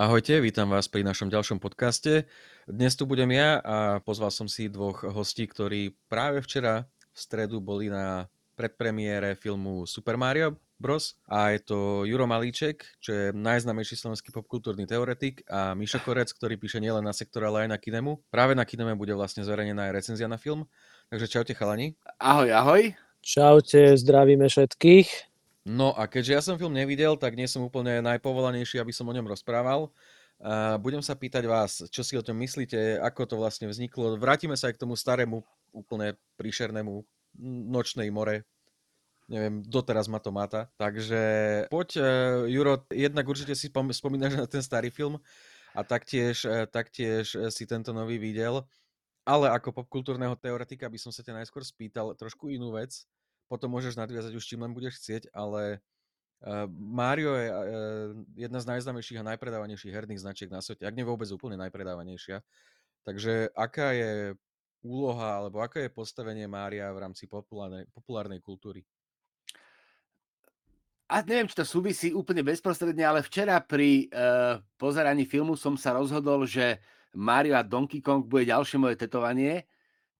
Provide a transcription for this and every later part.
Ahojte, vítam vás pri našom ďalšom podcaste. Dnes tu budem ja a pozval som si dvoch hostí, ktorí práve včera v stredu boli na predpremiére filmu Super Mario Bros. A je to Juro Malíček, čo je najznamejší slovenský popkultúrny teoretik a Mišo Korec, ktorý píše nielen na sektor, ale aj na Kinemu. Práve na Kineme bude vlastne zverejnená aj recenzia na film. Takže čaute chalani. Ahoj, ahoj. Čaute, zdravíme všetkých. No a keďže ja som film nevidel, tak nie som úplne najpovolanejší, aby som o ňom rozprával. Uh, budem sa pýtať vás, čo si o tom myslíte, ako to vlastne vzniklo. Vrátime sa aj k tomu starému, úplne príšernému nočnej more. Neviem, doteraz ma to máta. Takže poď, uh, Juro, jednak určite si spomínaš na ten starý film a taktiež, uh, taktiež si tento nový videl. Ale ako popkultúrneho teoretika by som sa ťa najskôr spýtal trošku inú vec potom môžeš nadviazať už čím len budeš chcieť, ale uh, Mario je uh, jedna z najznámejších a najpredávanejších herných značiek na svete, ak nie vôbec úplne najpredávanejšia. Takže aká je úloha, alebo aké je postavenie Mária v rámci populárnej, populárnej kultúry? A neviem, či to súvisí úplne bezprostredne, ale včera pri uh, pozeraní filmu som sa rozhodol, že Mario a Donkey Kong bude ďalšie moje tetovanie.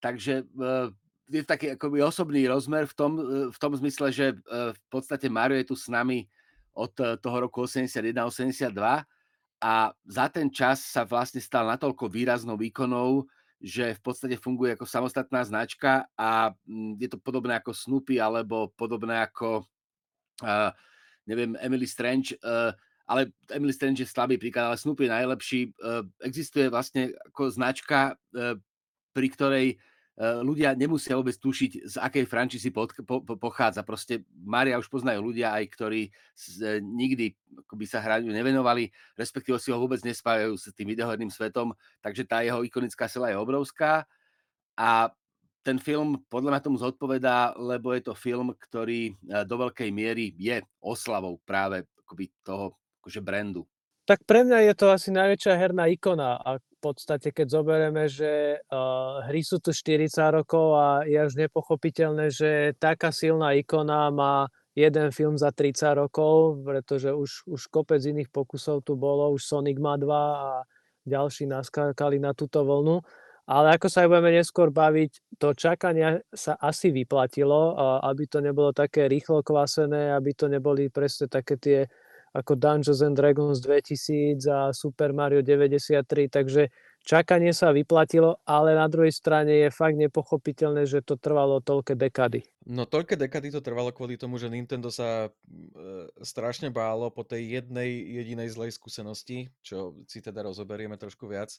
Takže uh, je taký akoby osobný rozmer v tom, e, v tom zmysle, že e, v podstate Mario je tu s nami od e, toho roku 81-82 a za ten čas sa vlastne stal natoľko výraznou výkonou, že v podstate funguje ako samostatná značka a mm, je to podobné ako Snoopy alebo podobné ako uh, neviem, Emily Strange, uh, ale Emily Strange je slabý príklad, ale Snoopy je najlepší. Uh, existuje vlastne ako značka, uh, pri ktorej ľudia nemusia vôbec tušiť, z akej frančízy po, po, pochádza. Proste Mária už poznajú ľudia aj, ktorí z, e, nikdy by sa hraniu nevenovali, respektíve si ho vôbec nespájajú s tým videoherným svetom, takže tá jeho ikonická sila je obrovská. A ten film podľa mňa tomu zodpovedá, lebo je to film, ktorý eh, do veľkej miery je oslavou práve akoby toho akože brandu. Tak pre mňa je to asi najväčšia herná ikona a podstate, keď zoberieme, že uh, hry sú tu 40 rokov a je až nepochopiteľné, že taká silná ikona má jeden film za 30 rokov, pretože už, už kopec iných pokusov tu bolo, už Sonic má dva a ďalší naskákali na túto vlnu. Ale ako sa aj budeme neskôr baviť, to čakanie sa asi vyplatilo, aby to nebolo také rýchlo kvasené, aby to neboli presne také tie ako Dungeons and Dragons 2000 a Super Mario 93, takže čakanie sa vyplatilo, ale na druhej strane je fakt nepochopiteľné, že to trvalo toľké dekady. No toľké dekady to trvalo kvôli tomu, že Nintendo sa e, strašne bálo po tej jednej jedinej zlej skúsenosti, čo si teda rozoberieme trošku viac.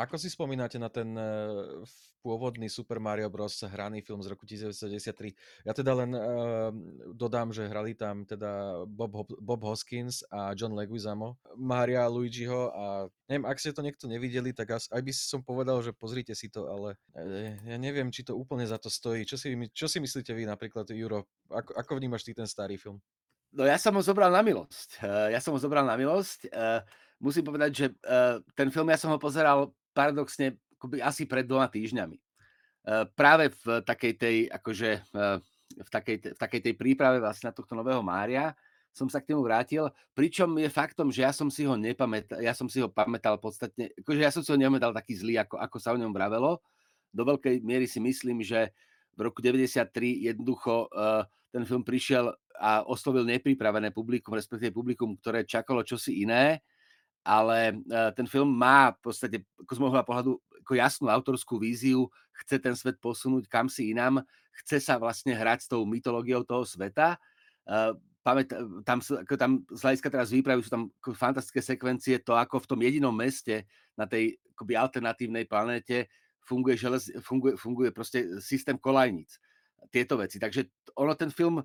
Ako si spomínate na ten uh, pôvodný Super Mario Bros. hraný film z roku 1993? Ja teda len uh, dodám, že hrali tam teda Bob, Bob Hoskins a John Leguizamo, Maria Luigiho a neviem, ak ste to niekto nevideli, tak aj by som povedal, že pozrite si to, ale uh, ja neviem, či to úplne za to stojí. Čo si, čo si myslíte vy napríklad, Juro? Ako, ako vnímaš ty ten starý film? No ja som ho zobral na milosť. Ja som ho zobral na milosť musím povedať, že uh, ten film ja som ho pozeral paradoxne asi pred dvoma týždňami. Uh, práve v takej tej, akože, uh, v takej, v takej tej príprave vlastne na tohto nového Mária som sa k nemu vrátil, pričom je faktom, že ja som si ho nepamätal, ja som si ho pamätal podstatne, akože ja som si ho nepamätal taký zlý, ako, ako sa o ňom vravelo. Do veľkej miery si myslím, že v roku 93 jednoducho uh, ten film prišiel a oslovil nepripravené publikum, respektíve publikum, ktoré čakalo čosi iné ale e, ten film má v podstate, ako z môjho pohľadu, ako jasnú autorskú víziu, chce ten svet posunúť kam si inám, chce sa vlastne hrať s tou mytológiou toho sveta. E, Pamät, tam, ako tam z hľadiska teraz výpravy sú tam fantastické sekvencie, to ako v tom jedinom meste na tej akoby alternatívnej planéte funguje, želez, funguje, funguje proste systém kolajníc. Tieto veci. Takže ono ten film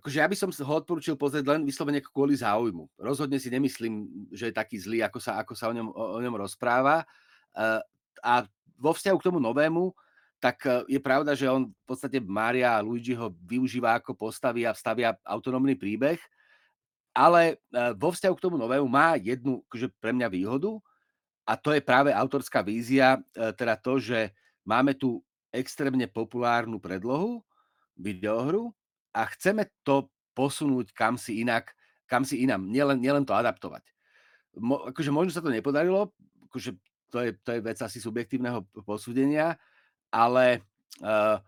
akože ja by som ho odporúčil pozrieť len vyslovene kvôli záujmu. Rozhodne si nemyslím, že je taký zlý, ako sa, ako sa o, ňom, o, o ňom rozpráva. Uh, a vo vzťahu k tomu novému, tak uh, je pravda, že on v podstate Mária a Luigi ho využíva ako postavy a vstavia autonómny príbeh, ale uh, vo vzťahu k tomu novému má jednu akože pre mňa výhodu a to je práve autorská vízia, teda to, že máme tu extrémne populárnu predlohu, videohru, a chceme to posunúť kam si inak, kam si inám, nielen, nielen to adaptovať. mo, akože možno sa to nepodarilo, akože to je, to je vec asi subjektívneho posúdenia, ale uh,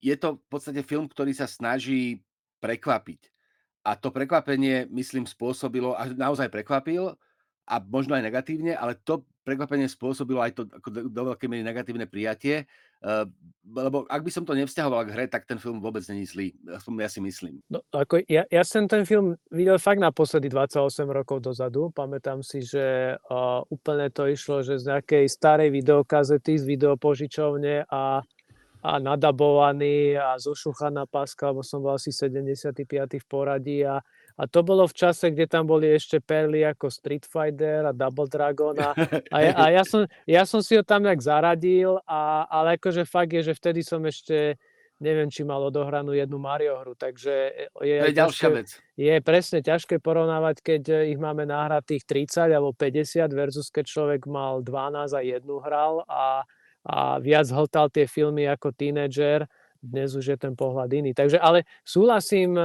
je to v podstate film, ktorý sa snaží prekvapiť. A to prekvapenie, myslím, spôsobilo, a naozaj prekvapil, a možno aj negatívne, ale to prekvapenie spôsobilo aj to ako do, do veľkej miery negatívne prijatie, uh, lebo ak by som to nevzťahoval k hre, tak ten film vôbec není zlý, aspoň ja si myslím. No, ako ja, ja som ten film videl fakt naposledy 28 rokov dozadu, pamätám si, že uh, úplne to išlo, že z nejakej starej videokazety z videopožičovne a a nadabovaný a zošuchaná páska, lebo som bol asi 75. v poradí a a to bolo v čase, kde tam boli ešte perly ako Street Fighter a Double Dragon a, a, ja, a ja, som, ja som si ho tam nejak zaradil, a, ale akože fakt je, že vtedy som ešte neviem, či mal odohranú jednu Mario hru, takže je, to je ďalšia vec. Je presne ťažké porovnávať, keď ich máme nahratých 30 alebo 50 versus keď človek mal 12 a jednu hral a, a viac hltal tie filmy ako tínedžer, dnes už je ten pohľad iný. Takže ale súhlasím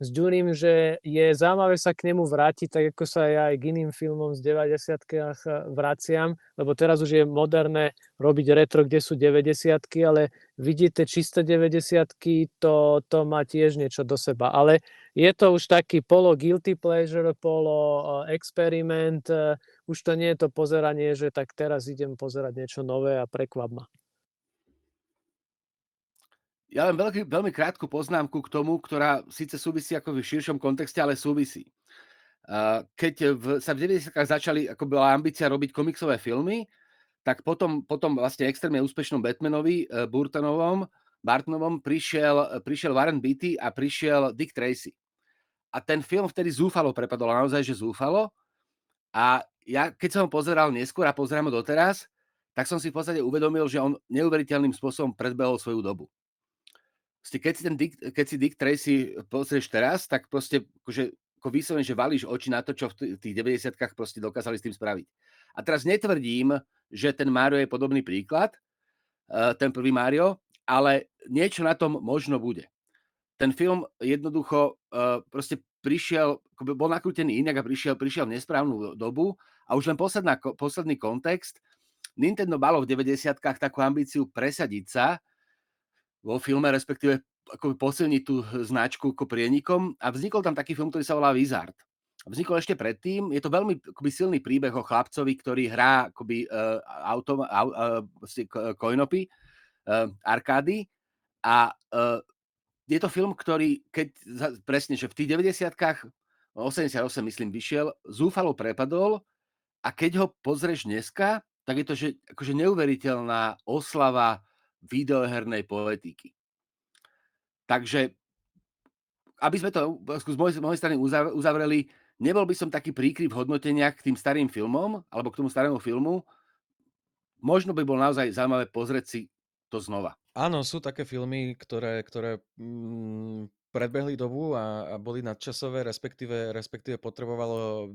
s Durim, že je zaujímavé sa k nemu vrátiť, tak ako sa ja aj k iným filmom z 90 vraciam, lebo teraz už je moderné robiť retro, kde sú 90 ale vidíte, čisté 90 to, to má tiež niečo do seba. Ale je to už taký polo guilty pleasure, polo experiment, už to nie je to pozeranie, že tak teraz idem pozerať niečo nové a prekvap ma. Ja len veľký, veľmi krátku poznámku k tomu, ktorá síce súvisí ako v širšom kontexte, ale súvisí. Keď v, sa v 90 začali, ako bola ambícia robiť komiksové filmy, tak potom, potom vlastne extrémne úspešnom Batmanovi, uh, Burtonovom, Bartonovom prišiel, prišiel Warren Beatty a prišiel Dick Tracy. A ten film vtedy zúfalo prepadol, naozaj, že zúfalo. A ja, keď som ho pozeral neskôr a pozerám ho doteraz, tak som si v podstate uvedomil, že on neuveriteľným spôsobom predbehol svoju dobu keď si, ten Dick, keď si Dick Tracy pozrieš teraz, tak proste akože, ako vyslovene, že valíš oči na to, čo v tých 90-kách proste dokázali s tým spraviť. A teraz netvrdím, že ten Mario je podobný príklad, eh, ten prvý Mario, ale niečo na tom možno bude. Ten film jednoducho uh, proste prišiel, bol nakrútený inak a prišiel, prišiel v nesprávnu dobu a už len posledná, posledný kontext. Nintendo malo v 90-kách takú ambíciu presadiť sa vo filme, respektíve ako posilniť tú značku ako prienikom. A vznikol tam taký film, ktorý sa volá Wizard. Vznikol ešte predtým, je to veľmi akoby, silný príbeh o chlapcovi, ktorý hrá akoby, uh, auto, uh, uh, coinopy, uh, arkády. A uh, je to film, ktorý, keď presne, že v tých 90-kách, 88 myslím, vyšiel, zúfalo prepadol. A keď ho pozrieš dneska, tak je to že, akože neuveriteľná oslava videohernej poetiky. Takže, aby sme to z mojej, strany uzavreli, nebol by som taký príkry v hodnoteniach k tým starým filmom, alebo k tomu starému filmu. Možno by bolo naozaj zaujímavé pozrieť si to znova. Áno, sú také filmy, ktoré, ktoré mm, predbehli dobu a, a boli nadčasové, respektíve, respektíve potrebovalo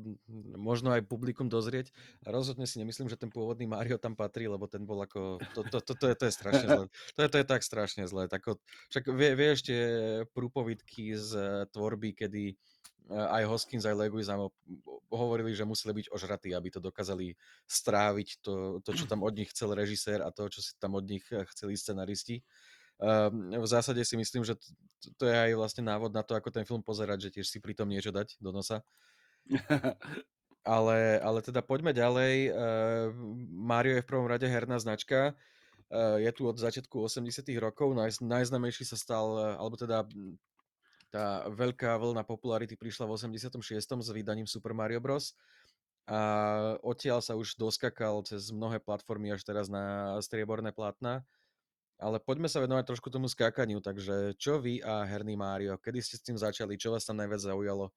možno aj publikum dozrieť. A rozhodne si nemyslím, že ten pôvodný Mario tam patrí, lebo ten bol ako... To, to, to, to, je, to je strašne zlé. To je, to je tak strašne zlé. Tak, však vie, vie ešte prúpovidky z e, tvorby, kedy e, aj Hoskins, aj Leguizamo hovorili, že museli byť ožratí, aby to dokázali stráviť, to, to, čo tam od nich chcel režisér a to, čo si tam od nich e, chceli scenaristi. Um, v zásade si myslím, že to, je aj vlastne návod na to, ako ten film pozerať, že tiež si pri tom niečo dať do nosa. ale, ale teda poďme ďalej. Mario je v prvom rade herná značka. Uh, je tu od začiatku 80 rokov. Naj, najznamejší sa stal, alebo teda tá veľká vlna popularity prišla v 86. s vydaním Super Mario Bros. A odtiaľ sa už doskakal cez mnohé platformy až teraz na strieborné plátna. Ale poďme sa venovať trošku tomu skákaniu, takže čo vy a herný Mário, kedy ste s tým začali, čo vás tam najviac zaujalo,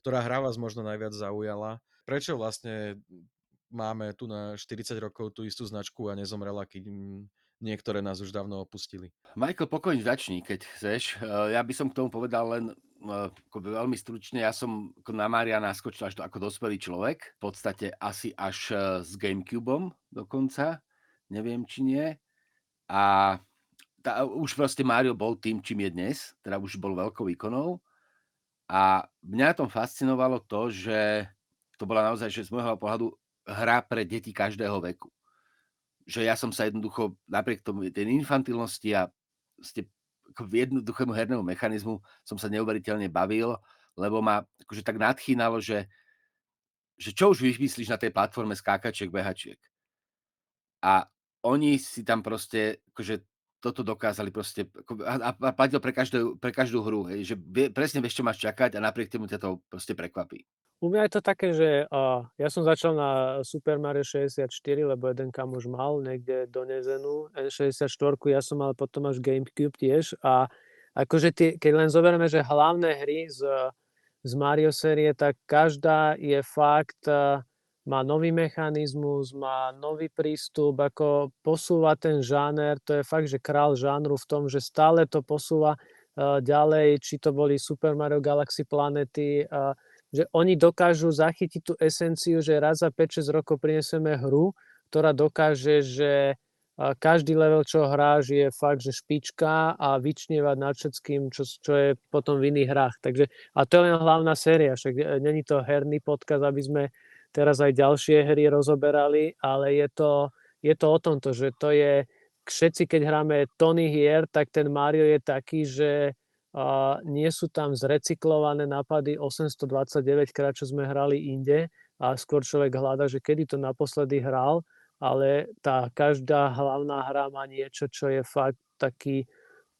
ktorá hra vás možno najviac zaujala, prečo vlastne máme tu na 40 rokov tú istú značku a nezomrela, keď niektoré nás už dávno opustili. Michael, pokojne začni, keď chceš. Eh, ja by som k tomu povedal len eh, ako veľmi stručne. Ja som na Mária naskočil až to ako dospelý človek, v podstate asi až eh, s Gamecubeom dokonca, neviem či nie a tá, už proste Mario bol tým, čím je dnes, teda už bol veľkou ikonou. A mňa tom fascinovalo to, že to bola naozaj, že z môjho pohľadu hra pre deti každého veku. Že ja som sa jednoducho, napriek tomu tej infantilnosti a ste ako jednoduchému hernému mechanizmu som sa neuveriteľne bavil, lebo ma akože tak nadchýnalo, že, že čo už vymyslíš na tej platforme skákačiek, behačiek. A oni si tam proste, akože toto dokázali proste, a, a platilo pre každú, pre každú hru, hej, že vie, presne vieš, čo máš čakať a napriek tomu ťa to proste prekvapí. U mňa je to také, že uh, ja som začal na Super Mario 64, lebo jeden už mal niekde donezenú N64, ja som mal potom až Gamecube tiež a akože tie, keď len zoberieme, že hlavné hry z, z Mario série, tak každá je fakt uh, má nový mechanizmus, má nový prístup, ako posúva ten žáner, to je fakt, že král žánru v tom, že stále to posúva uh, ďalej, či to boli Super Mario Galaxy planety, uh, že oni dokážu zachytiť tú esenciu, že raz za 5-6 rokov prinesieme hru, ktorá dokáže, že každý level, čo hráš, je fakt, že špička a vyčnievať nad všetkým, čo, čo je potom v iných hrách. Takže, a to je len hlavná séria, však není to herný podkaz, aby sme teraz aj ďalšie hry rozoberali, ale je to, je to o tomto, že to je, všetci keď hráme Tony hier, tak ten Mario je taký, že a nie sú tam zrecyklované nápady 829 krát, čo sme hrali inde a skôr človek hľada, že kedy to naposledy hral ale tá každá hlavná hra má niečo, čo je fakt taký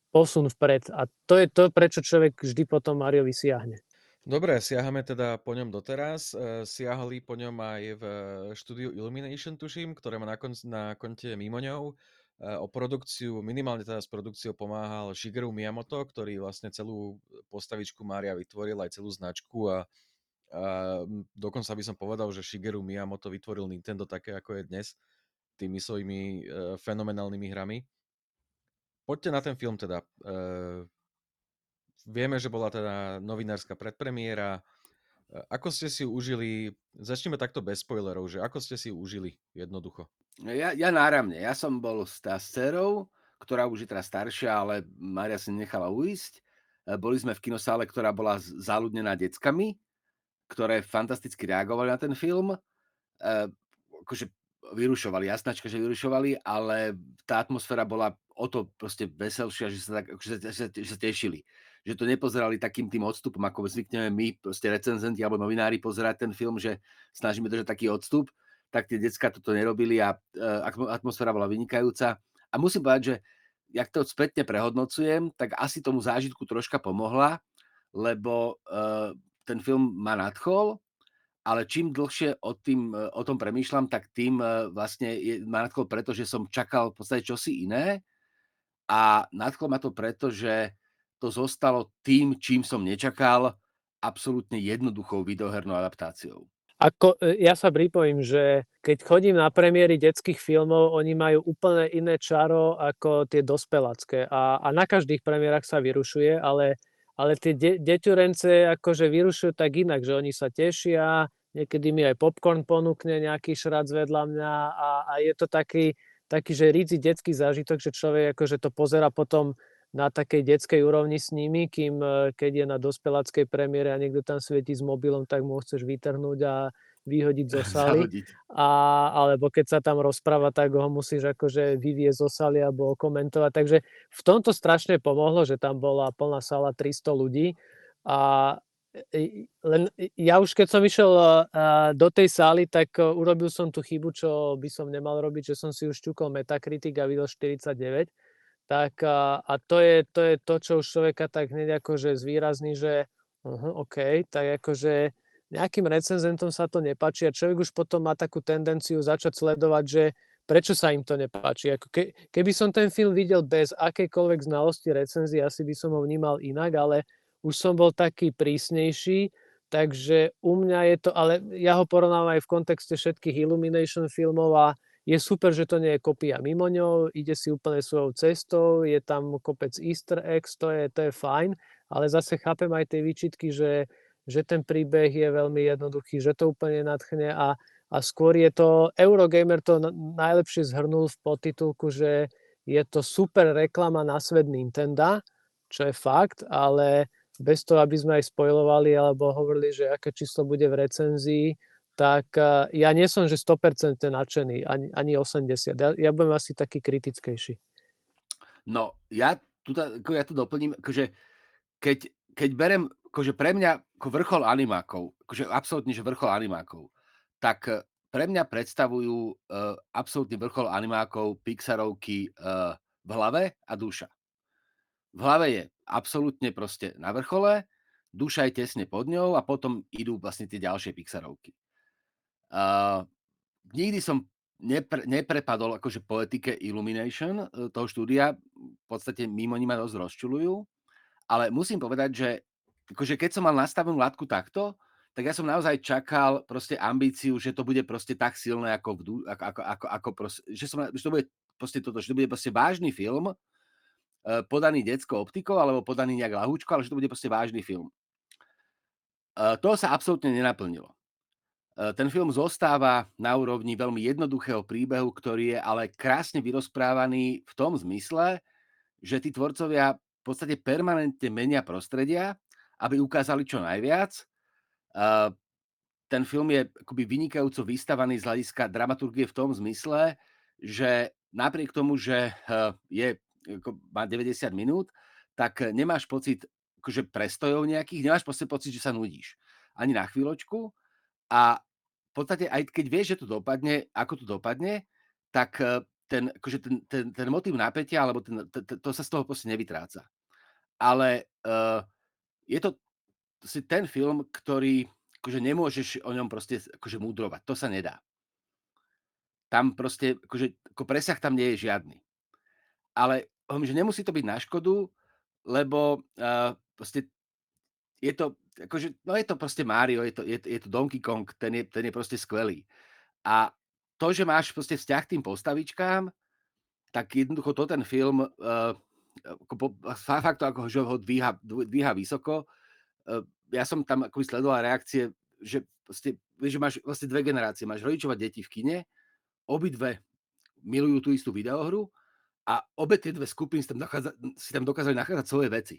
posun vpred. A to je to, prečo človek vždy potom Mario vysiahne. Dobre, siahame teda po ňom doteraz. E, siahali po ňom aj v štúdiu Illumination, tuším, ktoré má na, kon- na konte mimo ňou. E, o produkciu, minimálne teda s produkciou pomáhal Shigeru Miyamoto, ktorý vlastne celú postavičku Mária vytvoril, aj celú značku a, a dokonca by som povedal, že Shigeru Miyamoto vytvoril Nintendo také, ako je dnes tými svojimi uh, fenomenálnymi hrami. Poďte na ten film teda. Uh, vieme, že bola teda novinárska predpremiéra. Uh, ako ste si užili, začneme takto bez spoilerov, že ako ste si užili jednoducho? Ja, ja náramne. Ja som bol s, tá, dcerou, ktorá už je teraz staršia, ale Maria si nechala uísť. Boli sme v kinosále, ktorá bola záľudnená deckami, ktoré fantasticky reagovali na ten film. Akože vyrušovali, jasnačka, že vyrušovali, ale tá atmosféra bola o to proste veselšia, že sa, tak, že, že, že sa tešili. Že to nepozerali takým tým odstupom, ako zvykneme my, proste recenzenti alebo novinári pozerať ten film, že snažíme držať taký odstup, tak tie decka toto nerobili a uh, atmosféra bola vynikajúca. A musím povedať, že jak to spätne prehodnocujem, tak asi tomu zážitku troška pomohla, lebo uh, ten film ma nadchol, ale čím dlhšie o, tým, e, o tom premýšľam, tak tým e, vlastne je, ma nadchol preto, že som čakal v podstate čosi iné a nadchol ma to preto, že to zostalo tým, čím som nečakal, absolútne jednoduchou videohernou adaptáciou. Ako, e, ja sa pripojím, že keď chodím na premiéry detských filmov, oni majú úplne iné čaro ako tie dospelácké. A, a na každých premiérach sa vyrušuje, ale ale tie de- deťurence akože vyrušujú tak inak, že oni sa tešia, niekedy mi aj popcorn ponúkne nejaký šrac vedľa mňa a, a je to taký, taký, že rídzi detský zážitok, že človek akože to pozera potom na takej detskej úrovni s nimi, kým e, keď je na dospeláckej premiére a niekto tam svieti s mobilom, tak mu chceš vytrhnúť a vyhodiť zo sály. A, alebo keď sa tam rozpráva, tak ho musíš akože vyvieť zo sály alebo komentovať. Takže v tomto strašne pomohlo, že tam bola plná sála 300 ľudí. A len ja už keď som išiel do tej sály, tak urobil som tú chybu, čo by som nemal robiť, že som si už čukol Metacritic a videl 49 tak a, a to, je, to je to, čo už človeka tak hneď akože zvýrazní, že uh, OK, tak akože nejakým recenzentom sa to nepáči a človek už potom má takú tendenciu začať sledovať, že prečo sa im to nepáči. Ako ke, keby som ten film videl bez akejkoľvek znalosti recenzie, asi by som ho vnímal inak, ale už som bol taký prísnejší, takže u mňa je to, ale ja ho porovnávam aj v kontexte všetkých Illumination filmov a je super, že to nie je kopia mimo ňou, ide si úplne svojou cestou, je tam kopec easter eggs, to je, to je fajn, ale zase chápem aj tie výčitky, že, že ten príbeh je veľmi jednoduchý, že to úplne nadchne a, a skôr je to, Eurogamer to najlepšie zhrnul v podtitulku, že je to super reklama na svet Nintendo, čo je fakt, ale bez toho, aby sme aj spojovali alebo hovorili, že aké číslo bude v recenzii, tak uh, ja nie som, že 100% nadšený, ani, ani 80. Ja, ja budem asi taký kritickejší. No, ja tu, ako ja tu doplním, akože keď, keď berem, akože pre mňa ako vrchol animákov, akože absolútne, že vrchol animákov, tak eh, pre mňa predstavujú uh, absolútny vrchol animákov Pixarovky uh, v hlave a duša. V hlave je absolútne proste na vrchole, duša je tesne pod ňou a potom idú vlastne tie ďalšie Pixarovky. Uh, nikdy som nepre, neprepadol akože poetike Illumination toho štúdia, v podstate mimo nima dosť rozčulujú, ale musím povedať, že akože keď som mal nastavenú látku takto, tak ja som naozaj čakal proste ambíciu, že to bude proste tak silné, ako, v, ako, ako, ako, ako proste, že, som, že to bude proste toto, že to bude proste vážny film, uh, podaný detskou optikou, alebo podaný nejak lahúčko, ale že to bude proste vážny film. Uh, to sa absolútne nenaplnilo. Uh, ten film zostáva na úrovni veľmi jednoduchého príbehu, ktorý je ale krásne vyrozprávaný v tom zmysle, že tí tvorcovia v podstate permanentne menia prostredia, aby ukázali čo najviac ten film je akoby vynikajúco vystavaný z hľadiska dramaturgie v tom zmysle, že napriek tomu, že eh, je, má 90 minút, tak nemáš pocit akože prestojov nejakých, nemáš pocit, že sa nudíš. Ani na chvíľočku. A v podstate aj keď vieš, že to dopadne, ako to dopadne, tak eh, ten, akože ten, ten, ten motív napätia, alebo ten, to, to sa z toho proste nevytráca. Ale uh, je to si ten film, ktorý akože nemôžeš o ňom proste akože múdrovať. To sa nedá. Tam proste, akože, ako presah tam nie je žiadny. Ale že nemusí to byť na škodu, lebo uh, proste je to, akože, no je to proste Mario, je to, je, je to Donkey Kong, ten je, ten je proste skvelý. A to, že máš proste vzťah tým postavičkám, tak jednoducho to ten film uh, ako, fakt to ako, že ho dvíha, dvíha vysoko ja som tam akoby sledoval reakcie, že proste, že máš vlastne dve generácie. Máš rodičov a deti v kine, obidve milujú tú istú videohru a obe tie dve skupiny si tam dokázali nachádzať svoje veci.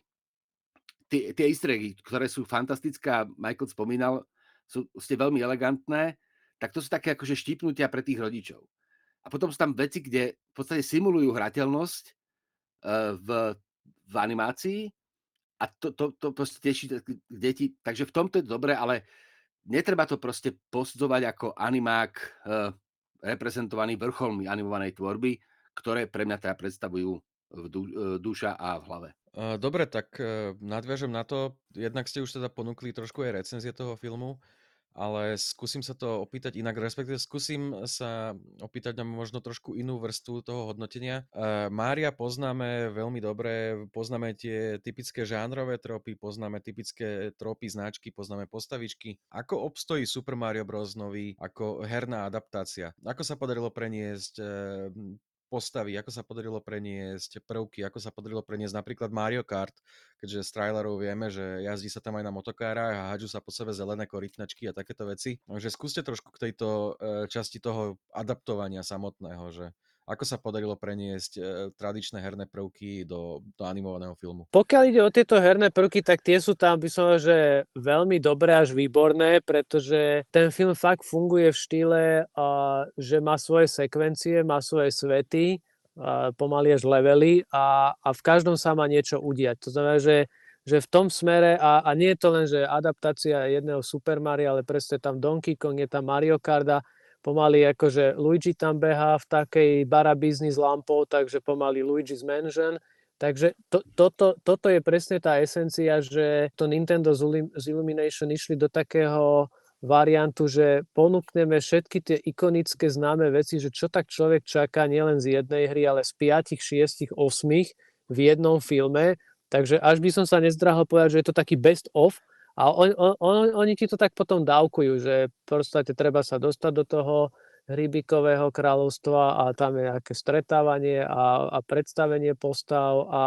Tie, tie easter eggy, ktoré sú fantastické, Michael spomínal, sú ste veľmi elegantné, tak to sú také akože štipnutia pre tých rodičov. A potom sú tam veci, kde v podstate simulujú hrateľnosť v, v animácii a to, to, to proste teší deti. Takže v tomto je to dobré, ale netreba to proste posudzovať ako animák e, reprezentovaný vrcholmi animovanej tvorby, ktoré pre mňa teda predstavujú v du, e, duša a v hlave. Dobre, tak e, nadviažem na to. Jednak ste už teda ponúkli trošku aj recenzie toho filmu ale skúsim sa to opýtať inak, respektíve skúsim sa opýtať na možno trošku inú vrstvu toho hodnotenia. Mária poznáme veľmi dobre, poznáme tie typické žánrové tropy, poznáme typické tropy, značky, poznáme postavičky. Ako obstojí Super Mario Bros. nový ako herná adaptácia? Ako sa podarilo preniesť postavy, ako sa podarilo preniesť prvky, ako sa podarilo preniesť napríklad Mario Kart, keďže z trailerov vieme, že jazdí sa tam aj na motokárach a hádžu sa po sebe zelené korytnačky a takéto veci. Takže skúste trošku k tejto e, časti toho adaptovania samotného, že ako sa podarilo preniesť e, tradičné herné prvky do, do animovaného filmu? Pokiaľ ide o tieto herné prvky, tak tie sú tam, by som že veľmi dobré až výborné, pretože ten film fakt funguje v štýle, že má svoje sekvencie, má svoje svety, pomaly až levely a, a v každom sa má niečo udiať. To znamená, že že v tom smere, a, a nie je to len, že adaptácia jedného Super Mario, ale presne tam Donkey Kong, je tam Mario Kart a pomaly akože Luigi tam behá v takej barabízni s lampou, takže pomaly Luigi's Mansion. Takže to, toto, toto je presne tá esencia, že to Nintendo z Illumination išli do takého variantu, že ponúkneme všetky tie ikonické známe veci, že čo tak človek čaká nielen z jednej hry, ale z 5, 6, 8 v jednom filme. Takže až by som sa nezdrahol povedať, že je to taký best of, a on, on, on, oni ti to tak potom dávkujú, že proste treba sa dostať do toho hrybikového kráľovstva a tam je nejaké stretávanie a, a predstavenie postav a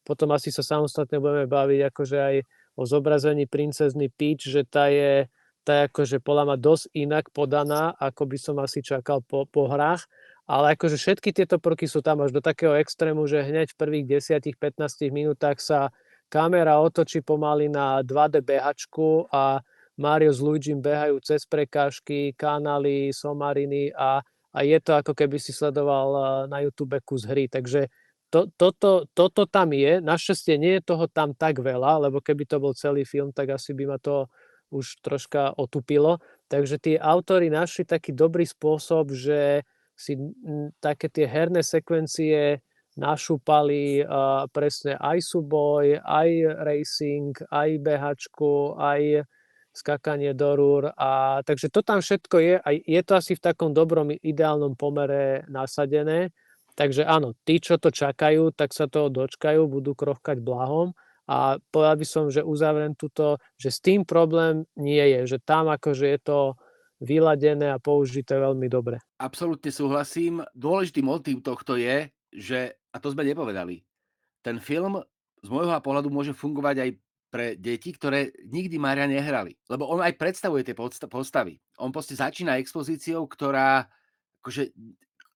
potom asi sa samostatne budeme baviť akože aj o zobrazení princezny Peach, že tá je, tá je akože podľa ma dosť inak podaná, ako by som asi čakal po, po hrách. Ale akože všetky tieto prvky sú tam až do takého extrému, že hneď v prvých 10-15 minútach sa kamera otočí pomaly na 2D behačku a Mario s Luigim behajú cez prekážky, kanály, somariny a, a je to ako keby si sledoval eh, na YouTube kus hry. Takže to, toto, toto tam je. Našťastie nie je toho tam tak veľa, lebo keby to bol celý film, tak asi by ma to už troška otupilo. Takže tí autory našli taký dobrý spôsob, že si také tie herné sekvencie našúpali uh, presne aj súboj, aj racing, aj behačku, aj skakanie do rúr. A, takže to tam všetko je a je to asi v takom dobrom ideálnom pomere nasadené. Takže áno, tí, čo to čakajú, tak sa toho dočkajú, budú krochkať blahom a povedal by som, že uzavriem túto, že s tým problém nie je, že tam akože je to vyladené a použité veľmi dobre. Absolútne súhlasím. Dôležitý motív tohto je, že, a to sme nepovedali, ten film z môjho pohľadu môže fungovať aj pre deti, ktoré nikdy Maria nehrali. Lebo on aj predstavuje tie postavy. On proste začína expozíciou, ktorá akože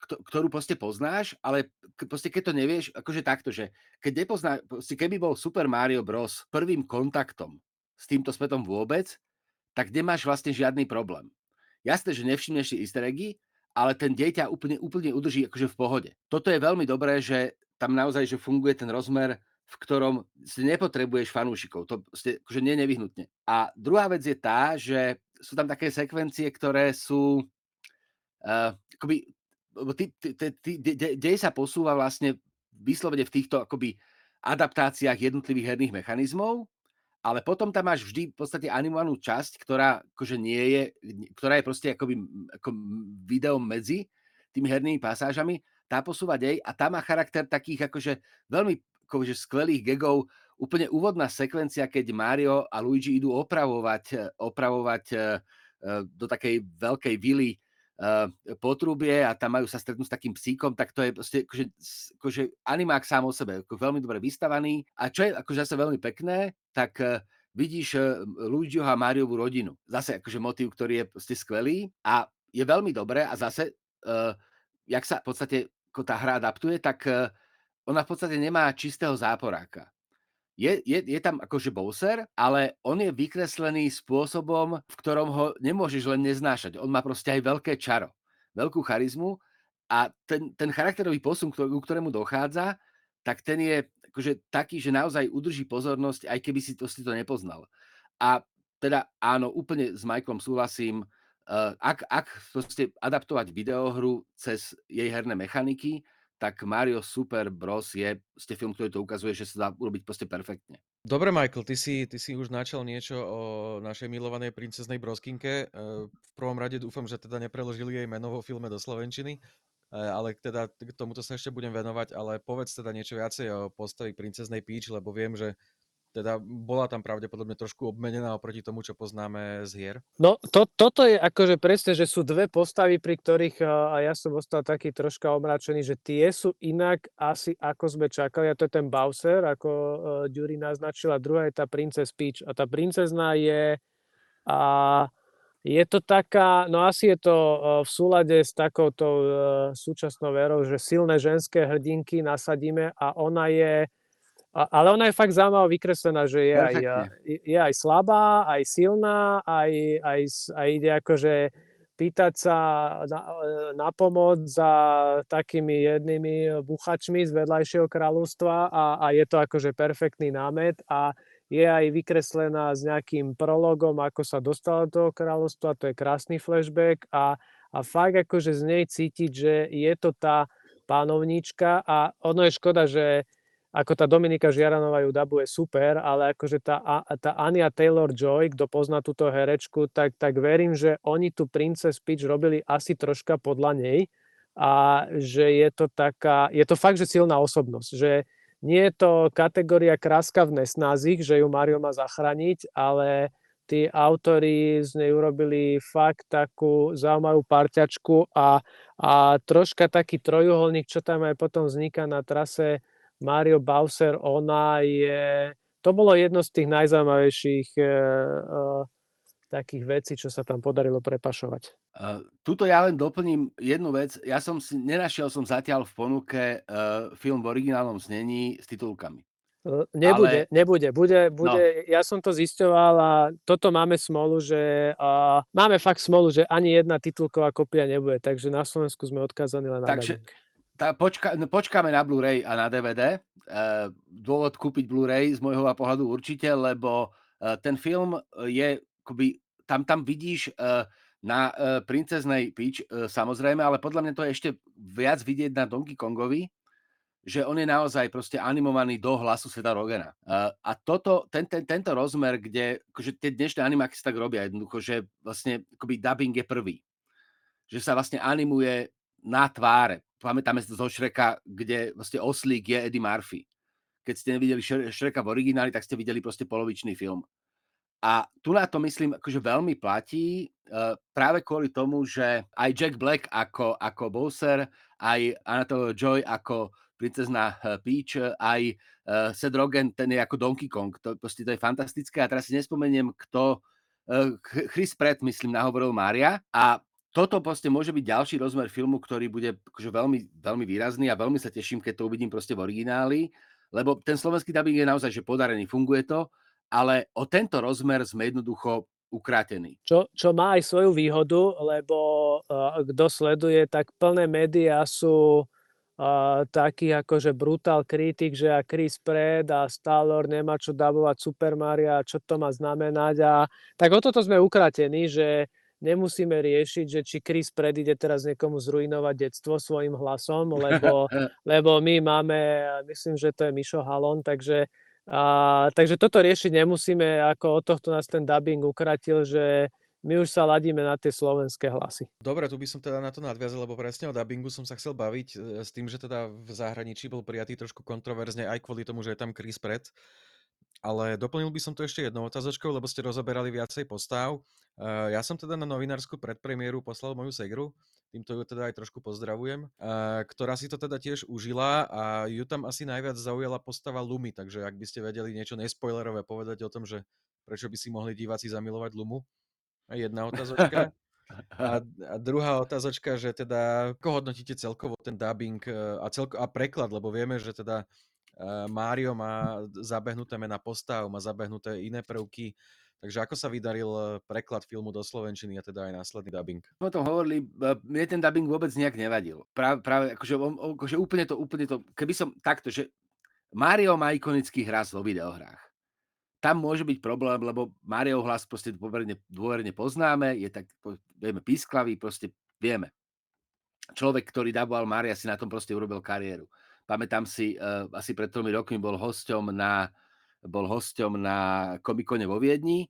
ktorú proste poznáš, ale proste keď to nevieš, akože takto, že keď nepoznáš, proste keby bol Super Mario Bros. prvým kontaktom s týmto svetom vôbec, tak nemáš vlastne žiadny problém. Jasné, že nevšimneš si easter eggy, ale ten dieťa úplne, úplne udrží akože v pohode. Toto je veľmi dobré, že tam naozaj že funguje ten rozmer, v ktorom si nepotrebuješ fanúšikov. To ste, akože nie nevyhnutne. A druhá vec je tá, že sú tam také sekvencie, ktoré sú uh, akoby ty, ty, ty, ty, de, dej sa posúva vlastne vyslovene v týchto akoby adaptáciách jednotlivých herných mechanizmov, ale potom tam máš vždy v podstate animovanú časť, ktorá akože nie je, ktorá je proste akoby ako video medzi tými hernými pasážami, tá posúva dej a tá má charakter takých akože veľmi akože skvelých gegov, úplne úvodná sekvencia, keď Mario a Luigi idú opravovať, opravovať eh, eh, do takej veľkej vily potrubie a tam majú sa stretnúť s takým psíkom, tak to je proste akože, akože animák sám o sebe, ako veľmi dobre vystavaný. A čo je akože zase veľmi pekné, tak uh, vidíš uh, Luigiho a Mariovú rodinu. Zase akože motív, ktorý je proste skvelý a je veľmi dobré a zase, uh, jak sa v podstate ako tá hra adaptuje, tak uh, ona v podstate nemá čistého záporáka je, je, je tam akože Bowser, ale on je vykreslený spôsobom, v ktorom ho nemôžeš len neznášať. On má proste aj veľké čaro, veľkú charizmu a ten, ten charakterový posun, ktorý, ku ktorému dochádza, tak ten je akože taký, že naozaj udrží pozornosť, aj keby si to, si to nepoznal. A teda áno, úplne s Michaelom súhlasím, uh, ak, ak proste adaptovať videohru cez jej herné mechaniky, tak Mario Super Bros. je ste film, ktorý to ukazuje, že sa dá urobiť proste perfektne. Dobre, Michael, ty si, ty si už načal niečo o našej milovanej princeznej broskinke. E, v prvom rade dúfam, že teda nepreložili jej meno vo filme do Slovenčiny, e, ale teda k tomuto sa ešte budem venovať, ale povedz teda niečo viacej o postavi princeznej Peach, lebo viem, že teda bola tam pravdepodobne trošku obmenená oproti tomu, čo poznáme z hier. No to, toto je akože presne, že sú dve postavy, pri ktorých a ja som ostal taký troška omračený, že tie sú inak asi ako sme čakali a to je ten Bowser, ako uh, Dury naznačila, druhá je tá Princess Peach a tá princezná je a je to taká, no asi je to v súlade s takouto súčasnou verou, že silné ženské hrdinky nasadíme a ona je a, ale ona je fakt zaujímavo vykreslená, že je aj, je aj slabá, aj silná, aj, aj, aj ide akože pýtať sa na, na pomoc za takými jednými buchačmi z vedľajšieho kráľovstva a, a je to akože perfektný námet a je aj vykreslená s nejakým prologom, ako sa dostala do toho kráľovstva, to je krásny flashback a, a fakt akože z nej cítiť, že je to tá pánovníčka a ono je škoda, že ako tá Dominika Žiaranová ju dabuje super, ale akože tá, tá Ania Taylor-Joy, kto pozná túto herečku, tak, tak verím, že oni tu Princess Peach robili asi troška podľa nej a že je to taká, je to fakt, že silná osobnosť, že nie je to kategória kráska v nesnázich, že ju Mario má zachrániť, ale tí autori z nej urobili fakt takú zaujímavú parťačku a, a troška taký trojuholník, čo tam aj potom vzniká na trase Mario Bowser, ona je... To bolo jedno z tých najzaujímavejších uh, uh, takých vecí, čo sa tam podarilo prepašovať. Uh, tuto ja len doplním jednu vec. Ja som si, nenašiel som zatiaľ v ponuke uh, film v originálnom znení s titulkami. Nebude, ale... nebude. Bude, bude, no. Ja som to zisťoval a toto máme smolu, že uh, máme fakt smolu, že ani jedna titulková kopia nebude, takže na Slovensku sme odkázaní len na takže, tá, počka, no, počkáme na Blu-ray a na DVD. Uh, dôvod kúpiť Blu-ray z môjho pohľadu určite, lebo uh, ten film je, akoby, tam, tam vidíš uh, na uh, princeznej Peach uh, samozrejme, ale podľa mňa to je ešte viac vidieť na Donkey Kongovi, že on je naozaj proste animovaný do hlasu Sveta Rogena. Uh, a toto, ten, ten, tento rozmer, kde akože tie dnešné animáky sa tak robia jednoducho, že vlastne akoby dubbing je prvý. Že sa vlastne animuje na tváre. Pamätáme zo Šreka, kde vlastne oslík je Eddie Murphy. Keď ste nevideli Šreka v origináli, tak ste videli proste polovičný film. A tu na to myslím, akože veľmi platí uh, práve kvôli tomu, že aj Jack Black ako, ako Bowser, aj Anatole Joy ako princezná eh, Peach, aj uh, Seth Rogen, ten je ako Donkey Kong. To, proste to je fantastické. A teraz si nespomeniem, kto... Chris Pratt, myslím, nahovoril Mária. A toto proste môže byť ďalší rozmer filmu, ktorý bude akože veľmi, veľmi výrazný a veľmi sa teším, keď to uvidím proste v origináli, lebo ten slovenský dubbing je naozaj že podarený, funguje to, ale o tento rozmer sme jednoducho ukrátený. Čo, čo má aj svoju výhodu, lebo uh, kto sleduje, tak plné médiá sú uh, taký akože brutál kritik, že a Chris Pratt a Stallor nemá čo dabovať Super Mario čo to má znamenať. A, tak o toto sme ukratení, že nemusíme riešiť, že či Chris Pratt ide teraz niekomu zrujnovať detstvo svojim hlasom, lebo, lebo my máme, myslím, že to je Mišo Halon, takže, a, takže toto riešiť nemusíme, ako od tohto nás ten dubbing ukratil, že my už sa ladíme na tie slovenské hlasy. Dobre, tu by som teda na to nadviazal, lebo presne o dubbingu som sa chcel baviť e, s tým, že teda v zahraničí bol prijatý trošku kontroverzne aj kvôli tomu, že je tam Chris Pratt. Ale doplnil by som to ešte jednou otázočkou, lebo ste rozoberali viacej postav. Ja som teda na novinársku predpremiéru poslal moju segru, týmto ju teda aj trošku pozdravujem, ktorá si to teda tiež užila a ju tam asi najviac zaujala postava Lumy, takže ak by ste vedeli niečo nespoilerové povedať o tom, že prečo by si mohli diváci zamilovať Lumu, Jedna otázočka. A, a druhá otázočka, že teda ako hodnotíte celkovo ten dubbing a, celko, a preklad, lebo vieme, že teda Mário má zabehnuté mena postav, má zabehnuté iné prvky, takže ako sa vydaril e, preklad filmu do Slovenčiny a teda aj následný dubbing? O tom hovorili, mne ten dubbing vôbec nejak nevadil. Práve, práve akože, akože úplne to, úplne to, keby som takto, že Mario má ikonický hras vo videohrách tam môže byť problém, lebo Máriov hlas proste dôverne, dôverne poznáme, je tak, vieme, písklavý, proste vieme. Človek, ktorý daboval Mária, si na tom proste urobil kariéru. Pamätám si, uh, asi pred tromi rokmi bol hosťom na, bol hosťom na komikone vo Viedni.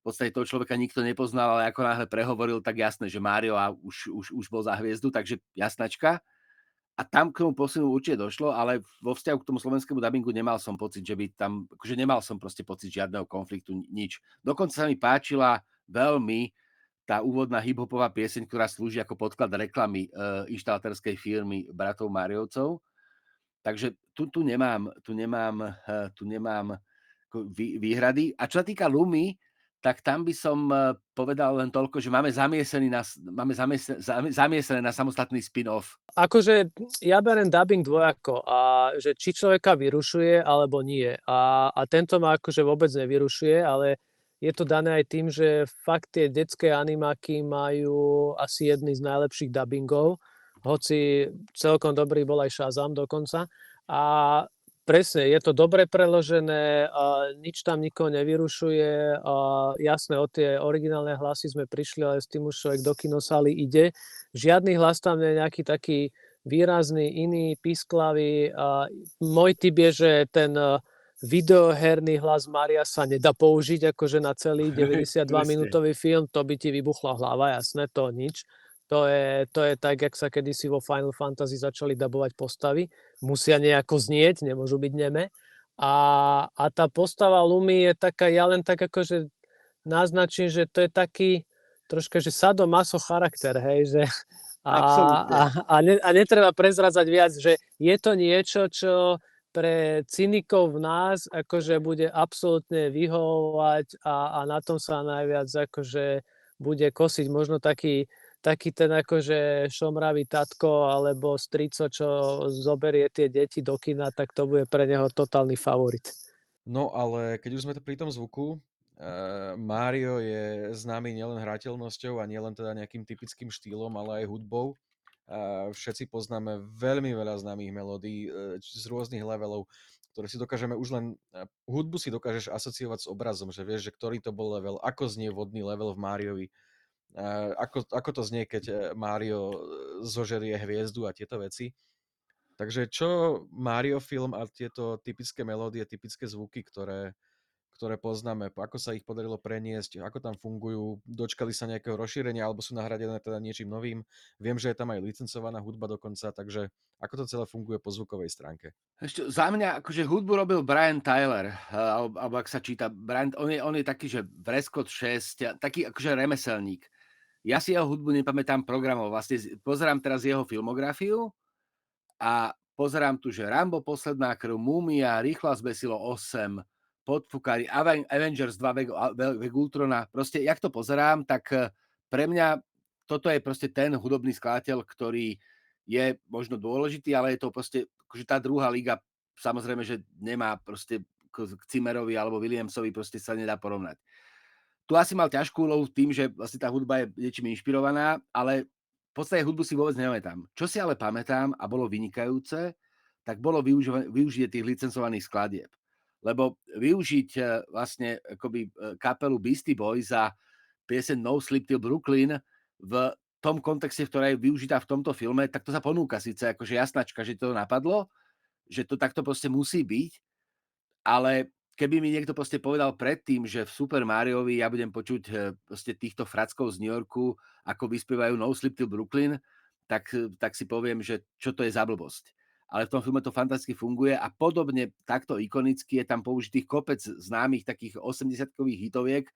V podstate toho človeka nikto nepoznal, ale ako náhle prehovoril, tak jasné, že Mário už, už, už bol za hviezdu, takže jasnačka a tam k tomu posunu určite došlo, ale vo vzťahu k tomu slovenskému dubbingu nemal som pocit, že by tam, akože nemal som proste pocit žiadneho konfliktu, nič. Dokonca sa mi páčila veľmi tá úvodná hip-hopová pieseň, ktorá slúži ako podklad reklamy e, inštalaterskej firmy bratov Mariovcov. Takže tu, tu nemám, tu nemám, e, tu nemám výhrady. A čo sa týka Lumy, tak tam by som eh, povedal len toľko, že máme zamiesený na, máme zamiesené, zamiesené na samostatný spin-off. Akože ja berem dubbing dvojako a že či človeka vyrušuje alebo nie. A, a tento ma akože vôbec nevyrušuje, ale je to dané aj tým, že fakt tie detské animáky majú asi jedný z najlepších dubbingov, hoci celkom dobrý bol aj Shazam dokonca. A Presne, je to dobre preložené, nič tam nikoho nevyrušuje. Jasné, o tie originálne hlasy sme prišli, ale s tým už človek do kinosály ide. Žiadny hlas tam nie je nejaký taký výrazný, iný, písklavý. A môj typ je, že ten videoherný hlas Maria sa nedá použiť akože na celý 92-minútový film, to by ti vybuchla hlava, jasné, to nič. To je, to je tak, jak sa kedysi vo Final Fantasy začali dabovať postavy. Musia nejako znieť, nemôžu byť neme. A, a tá postava Lumi je taká, ja len tak akože naznačím, že to je taký troška, že sadomaso charakter, hej, že a, a, a, ne, a netreba prezradzať viac, že je to niečo, čo pre cynikov v nás akože bude absolútne vyhovovať a, a na tom sa najviac akože bude kosiť možno taký taký ten akože šomravý tatko alebo strico, čo zoberie tie deti do kina, tak to bude pre neho totálny favorit. No ale keď už sme to pri tom zvuku, uh, Mario je známy nielen hrateľnosťou a nielen teda nejakým typickým štýlom, ale aj hudbou. Uh, všetci poznáme veľmi veľa známych melódií uh, z rôznych levelov, ktoré si dokážeme už len... Uh, hudbu si dokážeš asociovať s obrazom, že vieš, že ktorý to bol level, ako znie vodný level v Mariovi, uh, ako, ako to znie, keď Mario zožerie hviezdu a tieto veci. Takže čo Mario film a tieto typické melódie, typické zvuky, ktoré, ktoré poznáme, ako sa ich podarilo preniesť, ako tam fungujú, dočkali sa nejakého rozšírenia alebo sú nahradené teda niečím novým. Viem, že je tam aj licencovaná hudba dokonca, takže ako to celé funguje po zvukovej stránke? Ešte, za mňa, akože hudbu robil Brian Tyler, alebo, ak sa číta, Brian, on, je, on je taký, že Vrescott 6, taký akože remeselník. Ja si jeho hudbu nepamätám programov, vlastne pozerám teraz jeho filmografiu a pozerám tu, že Rambo, Posledná krv, Múmia, Rýchlo zbesilo 8, Podfukári, Avengers 2, Veg, Ultrona, proste, jak to pozerám, tak eh, pre mňa toto je proste ten hudobný skladateľ, ktorý je možno dôležitý, ale je to proste, že tá druhá liga, samozrejme, že nemá proste k Cimerovi alebo Williamsovi proste sa nedá porovnať. Tu asi mal ťažkú úlohu tým, že vlastne tá hudba je niečím inšpirovaná, ale podstate hudbu si vôbec nepamätám. Čo si ale pamätám a bolo vynikajúce, tak bolo využitie tých licencovaných skladieb. Lebo využiť e, vlastne akoby e, kapelu Beastie Boys za piesen No Sleep Till Brooklyn v tom kontexte, ktorá je využitá v tomto filme, tak to sa ponúka síce akože jasnačka, že to napadlo, že to takto proste musí byť, ale keby mi niekto proste povedal predtým, že v Super Mariovi ja budem počuť eh, proste týchto frackov z New Yorku, ako vyspievajú No Sleep Till Brooklyn, tak, tak si poviem, že čo to je za blbosť. Ale v tom filme to fantasticky funguje a podobne takto ikonicky je tam použitých kopec známych takých 80-kových hitoviek,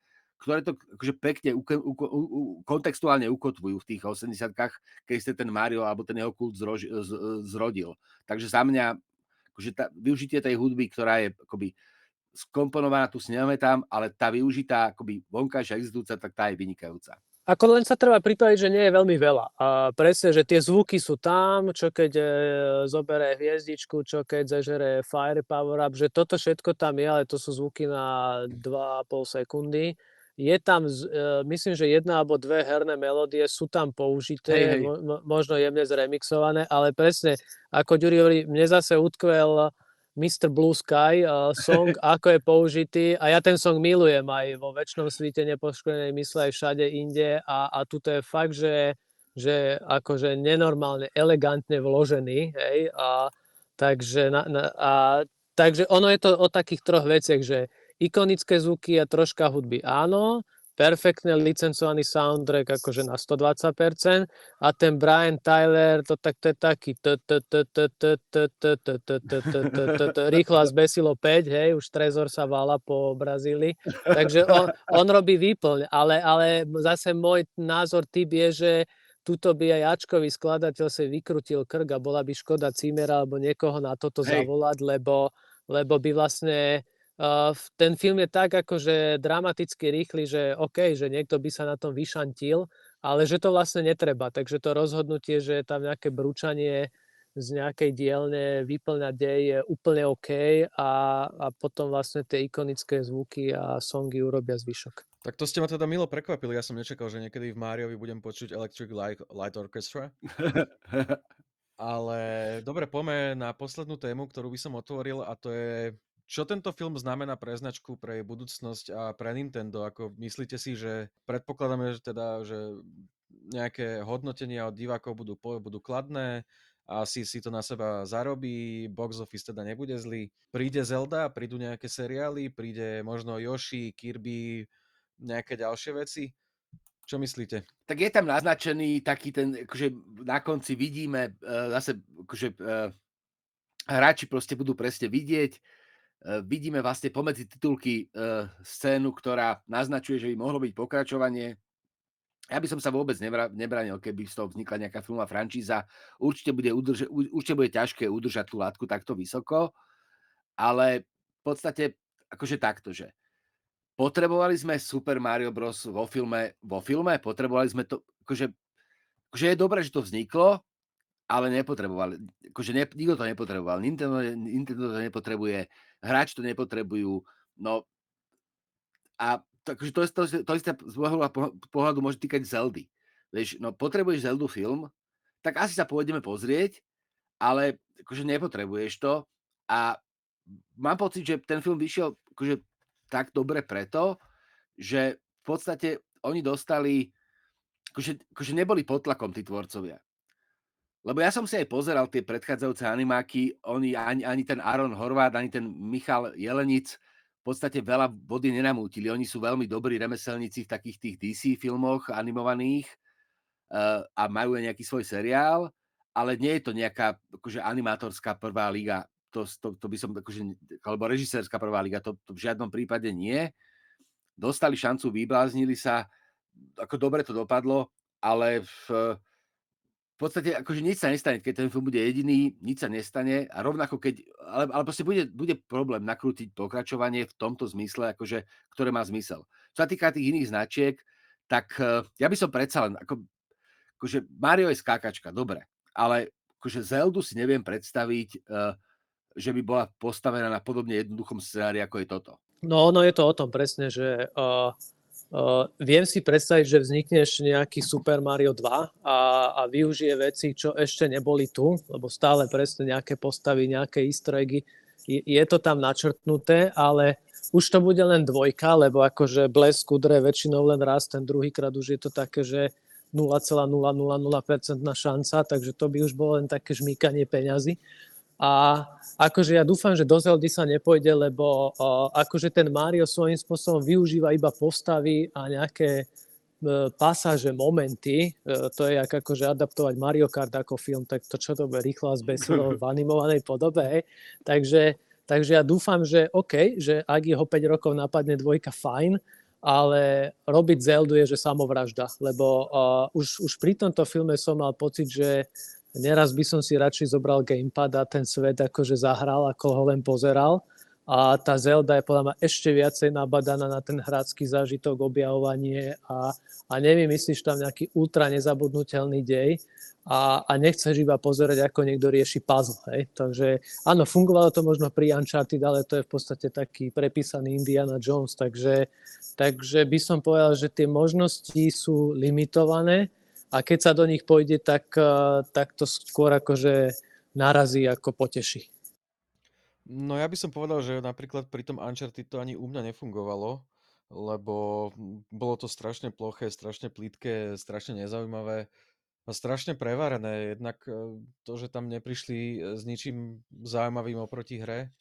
ktoré to akože pekne u, u, u, kontextuálne ukotvujú v tých 80-kách, keď ste ten Mario alebo ten jeho kult zrož, z, zrodil. Takže za mňa akože tá, využitie tej hudby, ktorá je akoby skomponovaná, tu si nepamätám, ale tá využitá akoby vonkajšia existujúca, tak tá je vynikajúca. Ako len sa treba pripraviť, že nie je veľmi veľa. A presne, že tie zvuky sú tam, čo keď e, zobere hviezdičku, čo keď zažere fire power up, že toto všetko tam je, ale to sú zvuky na 2,5 sekundy. Je tam, e, myslím, že jedna alebo dve herné melódie sú tam použité, hej, hej. Mo, možno jemne zremixované, ale presne, ako Ďuri hovorí, mne zase utkvel Mr. Blue Sky uh, song, ako je použitý a ja ten song milujem aj vo väčšnom svite nepoškodenej mysle aj všade inde a, a tuto je fakt, že, že akože nenormálne elegantne vložený, hej, a takže, na, na, a, takže ono je to o takých troch veciach, že ikonické zvuky a troška hudby áno, perfektne licencovaný soundtrack akože na 120% a ten Brian Tyler, to tak to je taký rýchlo a zbesilo 5, hej, už Trezor sa vála po Brazílii, takže on, on robí výplň, ale, ale zase môj názor typ je, že tuto by aj Ačkový skladateľ sa vykrutil krk a bola by škoda Cimera alebo niekoho na toto zavolať, lebo, lebo by vlastne Uh, ten film je tak akože dramaticky rýchly, že OK, že niekto by sa na tom vyšantil, ale že to vlastne netreba. Takže to rozhodnutie, že je tam nejaké brúčanie z nejakej dielne vyplňať dej je úplne OK a, a potom vlastne tie ikonické zvuky a songy urobia zvyšok. Tak to ste ma teda milo prekvapili. Ja som nečakal, že niekedy v Máriovi budem počuť Electric Light, Light Orchestra. Ale dobre, poďme na poslednú tému, ktorú by som otvoril a to je čo tento film znamená pre značku, pre jej budúcnosť a pre Nintendo? Ako myslíte si, že predpokladáme, že teda, že nejaké hodnotenia od divákov budú, budú kladné, asi si to na seba zarobí, box office teda nebude zlý. Príde Zelda, prídu nejaké seriály, príde možno Yoshi, Kirby, nejaké ďalšie veci? Čo myslíte? Tak je tam naznačený taký ten, akože na konci vidíme, uh, zase akože uh, hráči proste budú presne vidieť, vidíme vlastne pomedzi titulky eh, scénu, ktorá naznačuje, že by mohlo byť pokračovanie. Ja by som sa vôbec nebranil, keby z toho vznikla nejaká filmová franšíza. Určite bude, udrž- určite bude ťažké udržať tú látku takto vysoko, ale v podstate akože takto, že potrebovali sme Super Mario Bros. vo filme, vo filme, potrebovali sme to, akože akože je dobré, že to vzniklo, ale nepotrebovali, akože ne, nikto to nepotreboval. Nintendo, Nintendo to nepotrebuje, hráči to nepotrebujú, no a to, akože to, to, to isté z môjho pohľadu môže týkať Zeldy. Vieš, no potrebuješ Zeldu film, tak asi sa pôjdeme pozrieť, ale akože nepotrebuješ to a mám pocit, že ten film vyšiel akože tak dobre preto, že v podstate oni dostali, akože, akože neboli pod tlakom tí tvorcovia. Lebo ja som si aj pozeral tie predchádzajúce animáky, oni, ani, ani ten Aaron Horváth, ani ten Michal Jelenic v podstate veľa vody nenamútili. Oni sú veľmi dobrí remeselníci v takých tých DC filmoch animovaných uh, a majú aj nejaký svoj seriál, ale nie je to nejaká akože animátorská prvá liga, to, to, to by som, akože, alebo režisérska prvá liga, to, to v žiadnom prípade nie. Dostali šancu, vybláznili sa, ako dobre to dopadlo, ale v, v podstate akože nič sa nestane, keď ten film bude jediný, nič sa nestane a rovnako keď, ale, ale proste bude, bude problém nakrútiť pokračovanie v tomto zmysle, akože, ktoré má zmysel. Čo sa týka tých iných značiek, tak uh, ja by som predsa len, ako, akože Mario je skákačka, dobre, ale akože Zeldu si neviem predstaviť, uh, že by bola postavená na podobne jednoduchom scenári, ako je toto. No, ono je to o tom presne, že uh, Uh, viem si predstaviť, že vznikne ešte nejaký Super Mario 2 a, a využije veci, čo ešte neboli tu, lebo stále presne nejaké postavy, nejaké easter eggy. Je, je to tam načrtnuté, ale už to bude len dvojka, lebo akože blesk kudre väčšinou len raz, ten druhýkrát už je to také, že 0,000% šanca, takže to by už bolo len také žmýkanie peňazí. A akože ja dúfam, že do Zeldy sa nepôjde, lebo uh, akože ten Mario svojím spôsobom využíva iba postavy a nejaké uh, pasáže, momenty. Uh, to je jak akože adaptovať Mario Kart ako film, tak to čo to bude rýchlo a zbesilo v animovanej podobe. Hej. Takže, takže ja dúfam, že OK, že ak jeho 5 rokov napadne dvojka, fajn, ale robiť Zeldu je, že samovražda, lebo uh, už, už pri tomto filme som mal pocit, že Neraz by som si radšej zobral gamepad a ten svet akože zahral, ako ho len pozeral. A tá Zelda je podľa mňa ešte viacej nabadaná na ten hrácky zážitok, objavovanie a, a nevymyslíš tam nejaký ultra nezabudnutelný dej a, a nechceš iba pozerať, ako niekto rieši puzzle. Hej? Takže áno, fungovalo to možno pri Uncharted, ale to je v podstate taký prepísaný Indiana Jones, takže, takže by som povedal, že tie možnosti sú limitované, a keď sa do nich pôjde, tak, eh, tak to skôr akože narazí ako poteší. No ja by som povedal, že napríklad pri tom Uncharted to ani u mňa nefungovalo, lebo bolo to strašne ploché, strašne plítke, strašne nezaujímavé a strašne prevarené. Jednak eh, to, že tam neprišli eh, s ničím zaujímavým oproti hre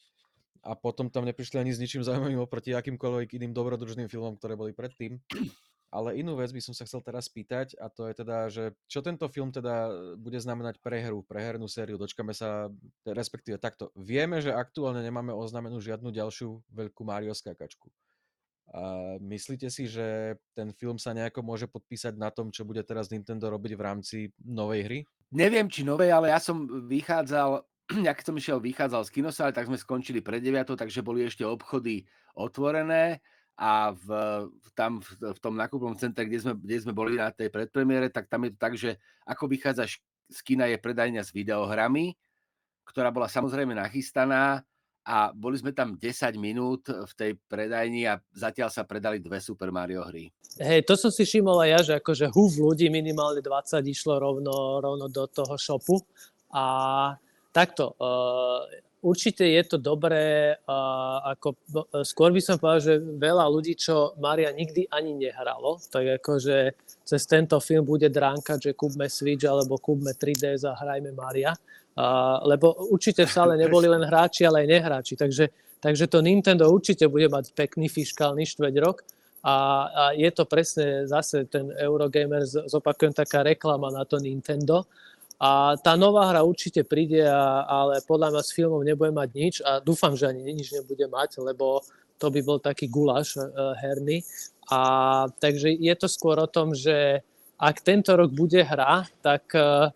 a potom tam neprišli ani s ničím zaujímavým oproti akýmkoľvek iným dobrodružným filmom, ktoré boli predtým. Ale inú vec by som sa chcel teraz spýtať a to je teda, že čo tento film teda bude znamenať pre hru, pre hernú sériu. Dočkame sa, respektíve takto. Vieme, že aktuálne nemáme oznamenú žiadnu ďalšiu veľkú Mario skákačku. A myslíte si, že ten film sa nejako môže podpísať na tom, čo bude teraz Nintendo robiť v rámci novej hry? Neviem, či novej, ale ja som vychádzal, keď som išiel, vychádzal z kinosály, tak sme skončili pred 9, takže boli ešte obchody otvorené a v, tam v, v tom nákupnom centre, kde sme, kde sme boli na tej predpremiére, tak tam je to tak, že ako vychádzaš z kina je predajňa s videohrami, ktorá bola samozrejme nachystaná a boli sme tam 10 minút v tej predajni a zatiaľ sa predali dve Super Mario hry. Hej, to som si všimol aj ja, že akože húf ľudí, minimálne 20 išlo rovno, rovno do toho shopu a takto, uh, určite je to dobré, uh, ako, uh, skôr by som povedal, že veľa ľudí, čo Maria nikdy ani nehralo, tak akože cez tento film bude dránkať, že kúpme Switch alebo kúpme 3DS a hrajme Maria. Uh, lebo určite v sále neboli len hráči, ale aj nehráči. Takže, takže to Nintendo určite bude mať pekný fiskálny štveť rok. A, a je to presne zase ten Eurogamer, zopakujem taká reklama na to Nintendo, a tá nová hra určite príde, a, ale podľa mňa s filmom nebude mať nič a dúfam, že ani nič nebude mať, lebo to by bol taký guláš uh, herný. A takže je to skôr o tom, že ak tento rok bude hra, tak uh,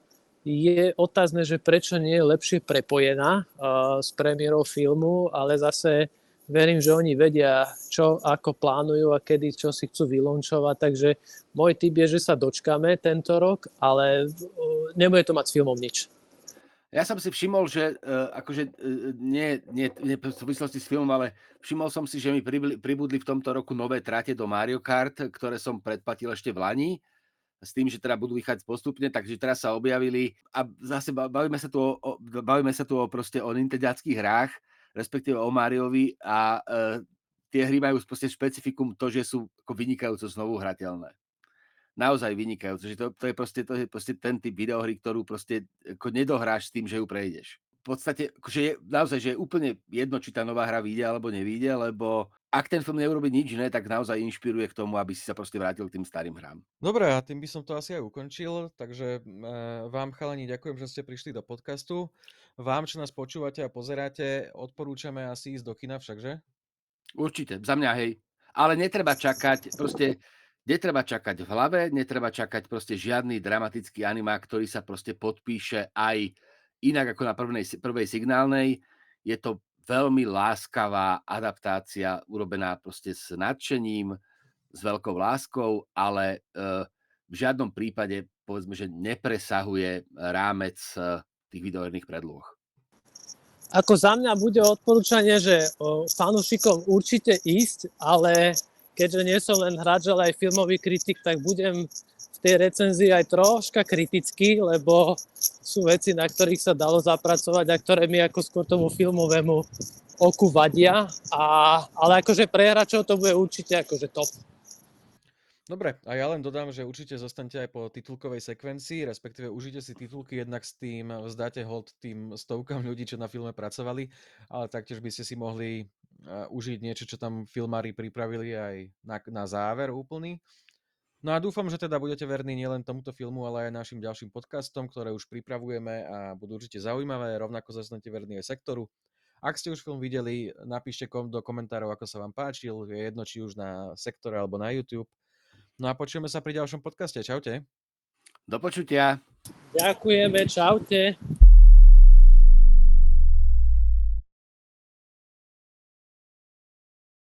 je otázne, že prečo nie je lepšie prepojená uh, s premiérou filmu, ale zase verím, že oni vedia, čo ako plánujú a kedy čo si chcú vylončovať, takže môj tip je, že sa dočkame tento rok, ale uh, nebude to mať s filmom nič. Ja som si všimol, že uh, akože uh, nie, nie, nie v súvislosti s filmom, ale všimol som si, že mi pribudli, pribudli v tomto roku nové trate do Mario Kart, ktoré som predplatil ešte v Lani s tým, že teda budú vychádzať postupne, takže teraz sa objavili a zase bavíme sa tu o, o, bavíme sa tu o proste o nintendiackých hrách, respektíve o Mariovi a uh, tie hry majú proste špecifikum to, že sú ako vynikajúco znovu hrateľné naozaj vynikajúce. Že to, to, je proste, to je proste ten typ videohry, ktorú proste ako nedohráš s tým, že ju prejdeš. Podstate, akože je, naozaj, že je úplne jedno, či tá nová hra vyjde alebo nevyjde, lebo ak ten film neurobi nič iné, tak naozaj inšpiruje k tomu, aby si sa proste vrátil k tým starým hrám. Dobre, a tým by som to asi aj ukončil, takže e, vám chalani ďakujem, že ste prišli do podcastu. Vám, čo nás počúvate a pozeráte, odporúčame asi ísť do kina všakže? Určite, za mňa hej. Ale netreba čakať, proste Netreba čakať v hlave, netreba čakať proste žiadny dramatický animák, ktorý sa proste podpíše aj inak ako na prvnej, prvej signálnej. Je to veľmi láskavá adaptácia, urobená proste s nadšením, s veľkou láskou, ale e, v žiadnom prípade povedzme, že nepresahuje rámec e, tých videoherných predloh. Ako za mňa bude odporúčanie, že fanúšikom určite ísť, ale keďže nie som len hráč, ale aj filmový kritik, tak budem v tej recenzii aj troška kritický, lebo sú veci, na ktorých sa dalo zapracovať a ktoré mi ako skôr tomu filmovému oku vadia. A, ale akože pre hráčov to bude určite akože top. Dobre, a ja len dodám, že určite zostanete aj po titulkovej sekvencii, respektíve užite si titulky, jednak s tým vzdáte hold tým stovkám ľudí, čo na filme pracovali, ale taktiež by ste si mohli uh, užiť niečo, čo tam filmári pripravili aj na, na záver úplný. No a dúfam, že teda budete verní nielen tomuto filmu, ale aj našim ďalším podcastom, ktoré už pripravujeme a budú určite zaujímavé, rovnako zostanete verní aj sektoru. Ak ste už film videli, napíšte kom do komentárov, ako sa vám páčil, je jedno či už na sektore alebo na YouTube. No a počujeme sa pri ďalšom podcaste. Čaute. Do počutia. Ďakujeme, čaute.